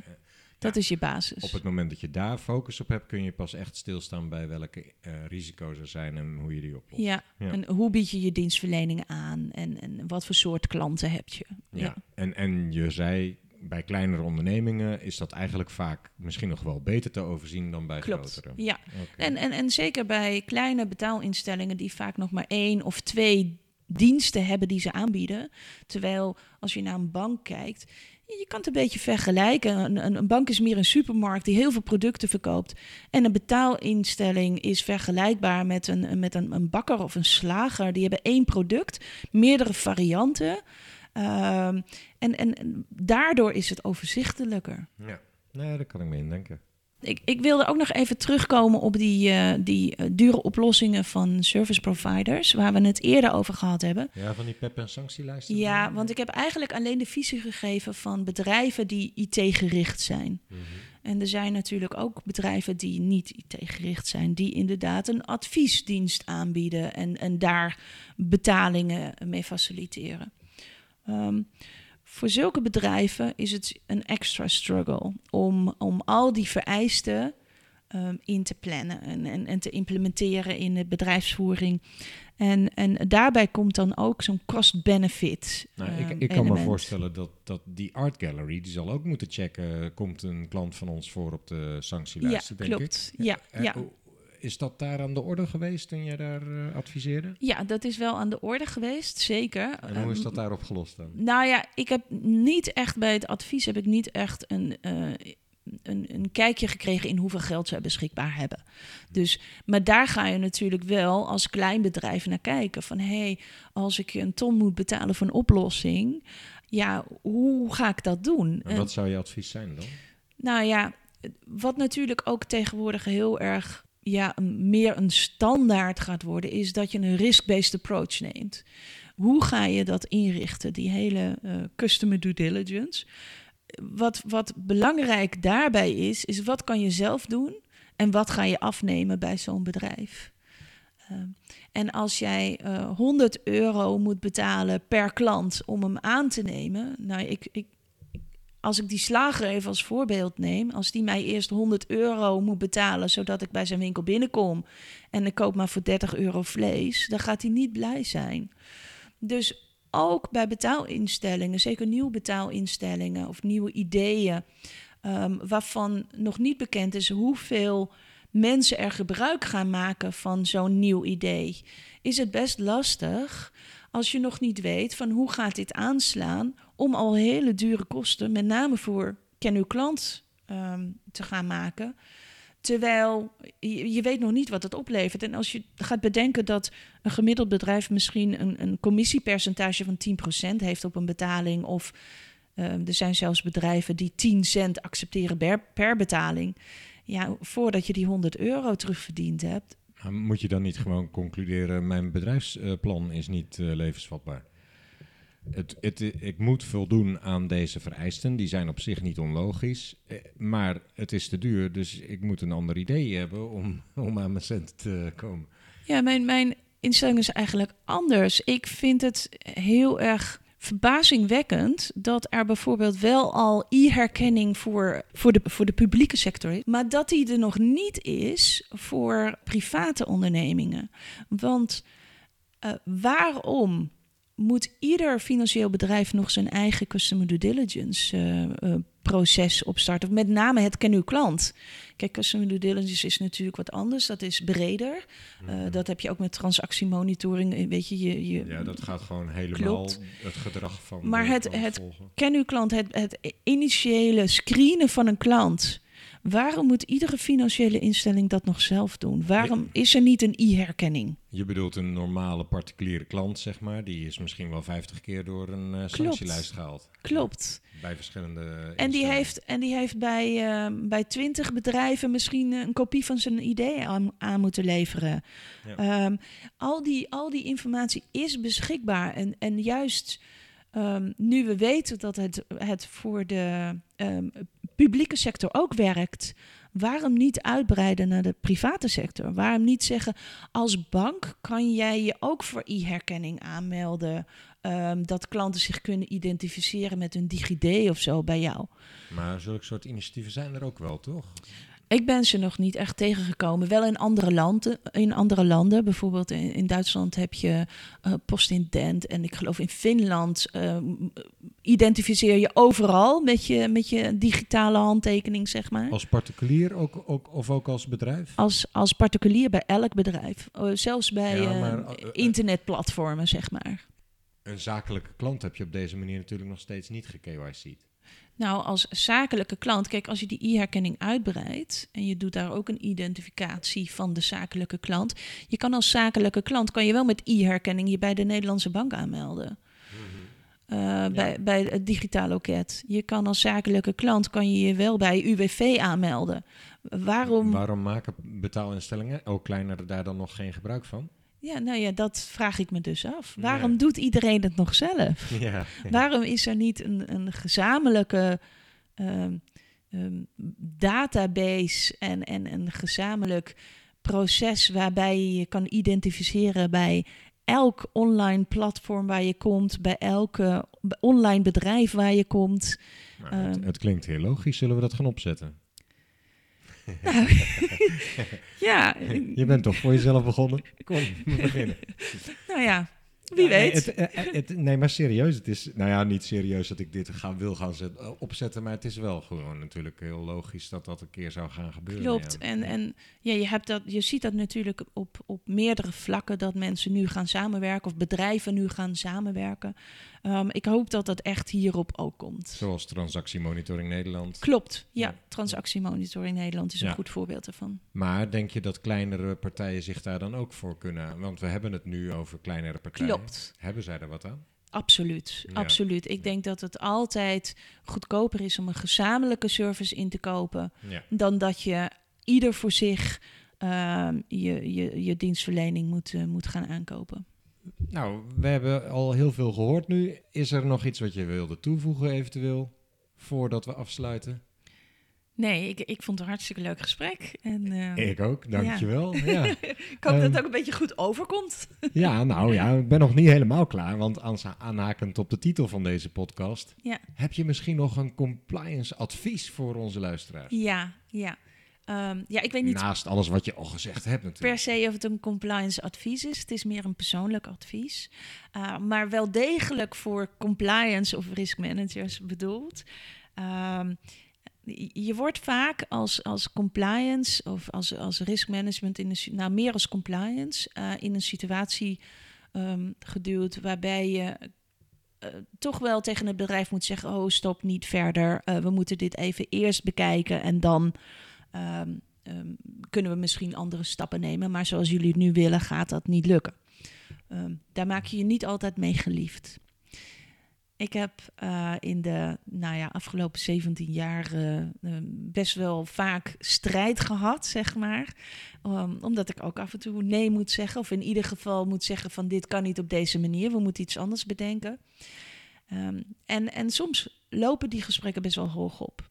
Dat is je basis. Op het moment dat je daar focus op hebt, kun je pas echt stilstaan bij welke uh, risico's er zijn en hoe je die oplost. Ja. ja. en hoe bied je je dienstverleningen aan en, en wat voor soort klanten heb je? Ja, ja. En, en je zei bij kleinere ondernemingen is dat eigenlijk vaak misschien nog wel beter te overzien dan bij Klopt, grotere. Ja, okay. en, en, en zeker bij kleine betaalinstellingen die vaak nog maar één of twee diensten hebben die ze aanbieden. Terwijl als je naar een bank kijkt, je kan het een beetje vergelijken. Een, een, bank is meer een supermarkt die heel veel producten verkoopt. En een betaalinstelling is vergelijkbaar met een, met een, een bakker of een slager. Die hebben één product, meerdere varianten. Um, en, en daardoor is het overzichtelijker. Ja, nee, daar kan ik me in denken. Ik, ik wilde ook nog even terugkomen op die, uh, die uh, dure oplossingen van service providers, waar we het eerder over gehad hebben. Ja, van die PEP- en sanctielijsten. Ja, want ik heb eigenlijk alleen de visie gegeven van bedrijven die IT-gericht zijn. Mm -hmm. En er zijn natuurlijk ook bedrijven die niet IT-gericht zijn, die inderdaad een adviesdienst aanbieden en, en daar betalingen mee faciliteren. Um, voor zulke bedrijven is het een extra struggle om, om al die vereisten um, in te plannen en, en, en, te implementeren in de bedrijfsvoering. En, en daarbij komt dan ook zo'n cost-benefit. Nou, ik, ik kan me voorstellen dat, dat die art gallery, die zal ook moeten checken, komt een klant van ons voor op de sanctielijst, ja, denk klopt. ik. Ja, uh, ja. Is dat daar aan de orde geweest toen jij daar uh, adviseerde? Ja, dat is wel aan de orde geweest, zeker. En hoe is dat daar opgelost dan? Nou ja, ik heb niet echt bij het advies heb ik niet echt een, uh, een, een, kijkje gekregen in hoeveel geld zij beschikbaar hebben. Dus, maar daar ga je natuurlijk wel als klein bedrijf naar kijken. Van hé, hey, als ik je een ton moet betalen voor een oplossing, ja, hoe ga ik dat doen? En wat zou je advies zijn dan? Nou ja, wat natuurlijk ook tegenwoordig heel erg ja, meer een standaard gaat worden, is dat je een risk-based approach neemt. Hoe ga je dat inrichten, die hele uh, customer due diligence? Wat, wat belangrijk daarbij is, is wat kan je zelf doen en wat ga je afnemen bij zo'n bedrijf? Uh, en als jij uh, 100 euro moet betalen per klant om hem aan te nemen, nou, ik, ik, als ik die slager even als voorbeeld neem, als die mij eerst 100 euro moet betalen zodat ik bij zijn winkel binnenkom en ik koop maar voor 30 euro vlees, dan gaat hij niet blij zijn. Dus ook bij betaalinstellingen, zeker nieuwe betaalinstellingen of nieuwe ideeën, um, waarvan nog niet bekend is hoeveel mensen er gebruik gaan maken van zo'n nieuw idee, is het best lastig als je nog niet weet van hoe gaat dit aanslaan om al hele dure kosten, met name voor ken uw klant, um, te gaan maken. Terwijl je, weet nog niet wat het oplevert. En als je gaat bedenken dat een gemiddeld bedrijf misschien een, een commissiepercentage van 10% heeft op een betaling, of uh, er zijn zelfs bedrijven die 10 cent accepteren per, per betaling. Ja, voordat je die 100 euro terugverdiend hebt, moet je dan niet gewoon concluderen, mijn bedrijfsplan is niet uh, levensvatbaar? Het, het, ik moet voldoen aan deze vereisten, die zijn op zich niet onlogisch, eh, maar het is te duur, dus ik moet een ander idee hebben om, om aan mijn cent te komen. Ja, mijn, mijn instelling is eigenlijk anders. Ik vind het heel erg verbazingwekkend dat er bijvoorbeeld wel al e-herkenning voor, voor, de, voor de publieke sector is, maar dat die er nog niet is voor private ondernemingen. Want uh, waarom moet ieder financieel bedrijf nog zijn eigen customer due diligence uh, uh, proces opstarten. Met name het ken uw klant. Kijk, customer due diligence is natuurlijk wat anders. Dat is breder. Uh, dat heb je ook met transactiemonitoring. Eh, weet je, je, je ja, dat gaat gewoon helemaal Klopt. het gedrag van. Maar het, het volgen. ken uw klant, het, het initiële screenen van een klant. Waarom moet iedere financiële instelling dat nog zelf doen? Waarom is er niet een e-herkenning? Je bedoelt een normale particuliere klant, zeg maar. Die is misschien wel 50 keer door een uh, sanctielijst gehaald. Klopt. Bij verschillende. En die heeft, en die heeft bij, uh, bij 20 bedrijven misschien een kopie van zijn idee aan, aan moeten leveren. Ja. Um, al, die, al die informatie is beschikbaar. En, en juist um, nu we weten dat het, het voor de um, publieke sector ook werkt. Waarom niet uitbreiden naar de private sector? Waarom niet zeggen, als bank kan jij je ook voor e-herkenning aanmelden? Um, dat klanten zich kunnen identificeren met hun DigiD of zo bij jou. Maar zulke soort initiatieven zijn er ook wel, toch? Ik ben ze nog niet echt tegengekomen. Wel in andere landen. In andere landen. Bijvoorbeeld in, in Duitsland heb je uh, postident. En ik geloof in Finland uh, identificeer je overal met je, met je digitale handtekening, zeg maar. Als particulier ook, ook, of ook als bedrijf? Als, als particulier bij elk bedrijf. Uh, zelfs bij Ja, maar, uh, uh, internetplatformen, zeg maar. Een zakelijke klant heb je op deze manier natuurlijk nog steeds niet ge-KYC'd. Nou, als zakelijke klant, kijk, als je die e-herkenning uitbreidt en je doet daar ook een identificatie van de zakelijke klant, je kan als zakelijke klant kan je wel met e-herkenning je bij de Nederlandse bank aanmelden. Uh, ja. bij, bij het digitaal loket. Je kan als zakelijke klant kan je je wel bij UWV aanmelden. Waarom? Waarom maken betaalinstellingen, ook kleiner, daar dan nog geen gebruik van? Ja, nou ja, dat vraag ik me dus af. Waarom ja. doet iedereen het nog zelf? Ja, ja. Waarom is er niet een, een gezamenlijke um, um, database en, en een gezamenlijk proces waarbij je je kan identificeren bij elk online platform waar je komt, bij elk uh, online bedrijf waar je komt? Nou, het, um, het klinkt heel logisch. Zullen we dat gaan opzetten? Nou, ja. Je bent toch voor jezelf begonnen? Kom, beginnen. Nou ja, wie Ja, nee, weet. het, eh, het, nee, maar serieus. Het is, nou ja, niet serieus dat ik dit ga, wil gaan zet, eh, opzetten. Maar het is wel gewoon natuurlijk heel logisch dat dat een keer zou gaan gebeuren. Klopt. ja. En, en ja, je, hebt dat, je ziet dat natuurlijk op, op meerdere vlakken dat mensen nu gaan samenwerken of bedrijven nu gaan samenwerken. Um, ik hoop dat dat echt hierop ook komt. Zoals Transactiemonitoring Nederland. Klopt, ja. Ja. Transactiemonitoring Nederland is een goed voorbeeld ervan. Maar denk je dat kleinere partijen zich daar dan ook voor kunnen? Want we hebben het nu over kleinere partijen. Klopt. Hebben zij er wat aan? Absoluut, Ja. absoluut. Ik denk dat het altijd goedkoper is om een gezamenlijke service in te kopen dan dat je ieder voor zich ehm, je, je, je dienstverlening moet, eh, moet gaan aankopen. Nou, we hebben al heel veel gehoord nu. Is er nog iets wat je wilde toevoegen eventueel? Voordat we afsluiten? Nee, ik, ik vond het een hartstikke leuk gesprek. En, eh, Ik ook, dankjewel. Ja, ja. ik hoop dat Ehm, het ook een beetje goed overkomt. ja nou ja, ik ben nog niet helemaal klaar. Want aanhakend op de titel van deze podcast... Ja. heb je misschien nog een compliance advies voor onze luisteraars? Ja, ja. Ehm, ja, ik weet niet Naast alles wat je al gezegd hebt per natuurlijk. se of het een compliance advies is. Het is meer een persoonlijk advies. Uh, maar wel degelijk voor compliance of risk managers bedoeld. Um, je wordt vaak als, als compliance of als, als risk management, in een, nou meer als compliance, uh, in een situatie um, geduwd waarbij je uh, toch wel tegen het bedrijf moet zeggen: Oh, stop niet verder. Uh, we moeten dit even eerst bekijken en dan. Um, um, kunnen we misschien andere stappen nemen, maar zoals jullie het nu willen, gaat dat niet lukken. Um, daar maak je je niet altijd mee geliefd. Ik heb uh, in de nou ja, afgelopen 17 jaar uh, best wel vaak strijd gehad, zeg maar. Omdat ik ook af en toe nee moet zeggen. Of in ieder geval moet zeggen van dit kan niet op deze manier. We moeten iets anders bedenken. En, en soms lopen die gesprekken best wel hoog op.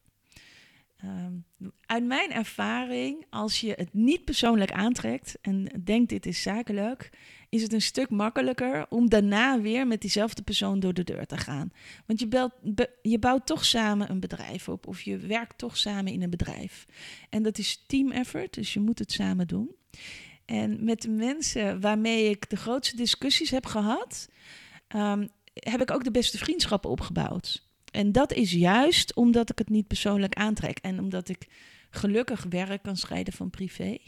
Um, uit mijn ervaring, als je het niet persoonlijk aantrekt en denkt dit is zakelijk, is het een stuk makkelijker om daarna weer met diezelfde persoon door de deur te gaan. Want je, belt, be, je bouwt toch samen een bedrijf op of je werkt toch samen in een bedrijf. En dat is team effort, dus je moet het samen doen. En met de mensen waarmee ik de grootste discussies heb gehad, um, heb ik ook de beste vriendschappen opgebouwd. En dat is juist omdat ik het niet persoonlijk aantrek en omdat ik gelukkig werk kan scheiden van privé.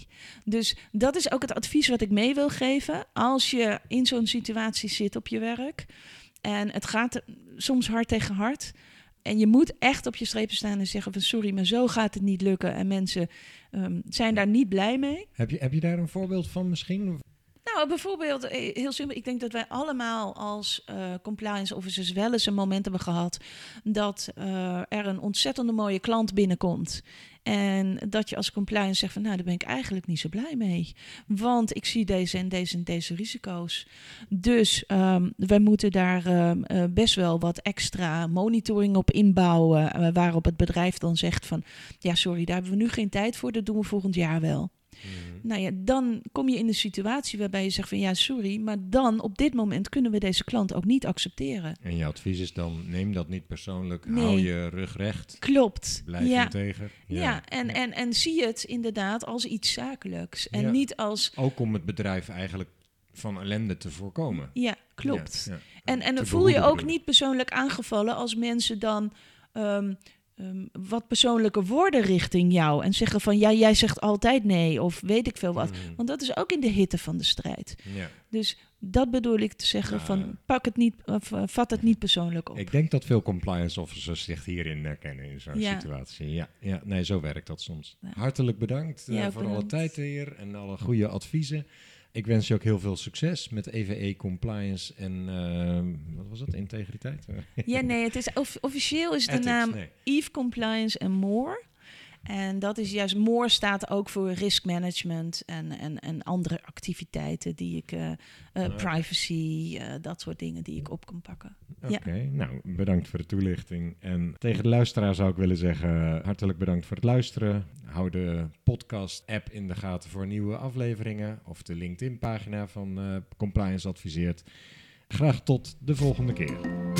Dus dat is ook het advies wat ik mee wil geven. Als je in zo'n situatie zit op je werk en het gaat soms hard tegen hard. En je moet echt op je strepen staan en zeggen van sorry, maar zo gaat het niet lukken. En mensen um, zijn daar niet blij mee. Heb je, heb je daar een voorbeeld van misschien? Nou, bijvoorbeeld, eh, heel simpel. Ik denk dat wij allemaal als uh, compliance officers wel eens een moment hebben gehad dat uh, er een ontzettende mooie klant binnenkomt. En dat je als compliance zegt van nou, daar ben ik eigenlijk niet zo blij mee. Want ik zie deze en deze en deze risico's. Dus um, wij moeten daar uh, best wel wat extra monitoring op inbouwen. Waarop het bedrijf dan zegt van ja, sorry, daar hebben we nu geen tijd voor. Dat doen we volgend jaar wel. Mm. Nou ja, dan kom je in een situatie waarbij je zegt van ja, sorry, maar dan op dit moment kunnen we deze klant ook niet accepteren. En je advies is dan neem dat niet persoonlijk, nee. hou je rug recht. Klopt. Blijf ja. integer. Ja, ja, en, ja. En, en zie het inderdaad als iets zakelijks en niet als... Ook om het bedrijf eigenlijk van ellende te voorkomen. Ja, klopt. En, en dan voel je ook niet persoonlijk aangevallen als mensen dan... Um, um, wat persoonlijke woorden richting jou. En zeggen van ja, jij zegt altijd nee. Of weet ik veel wat. Mm. Want dat is ook in de hitte van de strijd. Ja. Dus dat bedoel ik te zeggen ja. van pak het niet, of uh, vat het niet persoonlijk op. Ik denk dat veel compliance officers zich hierin herkennen in zo'n ja. situatie. Ja, ja, nee, zo werkt dat soms. Hartelijk bedankt uh, voor bedankt. alle tijd hier en alle goede adviezen. Ik wens je ook heel veel succes met EVE compliance en uh, wat was het? Integriteit? ja, nee, het is of, officieel is de Ethics, naam nee. Eve Compliance and More. En dat is juist, more staat ook voor risk management en, en, en andere activiteiten die ik, uh, uh, privacy, uh, dat soort dingen die ik op kan pakken. Oké, okay, ja. nou bedankt voor de toelichting. En tegen de luisteraar zou ik willen zeggen, hartelijk bedankt voor het luisteren. Hou de podcast-app in de gaten voor nieuwe afleveringen of de LinkedIn-pagina van Compliance Adviseert. Graag tot de volgende keer.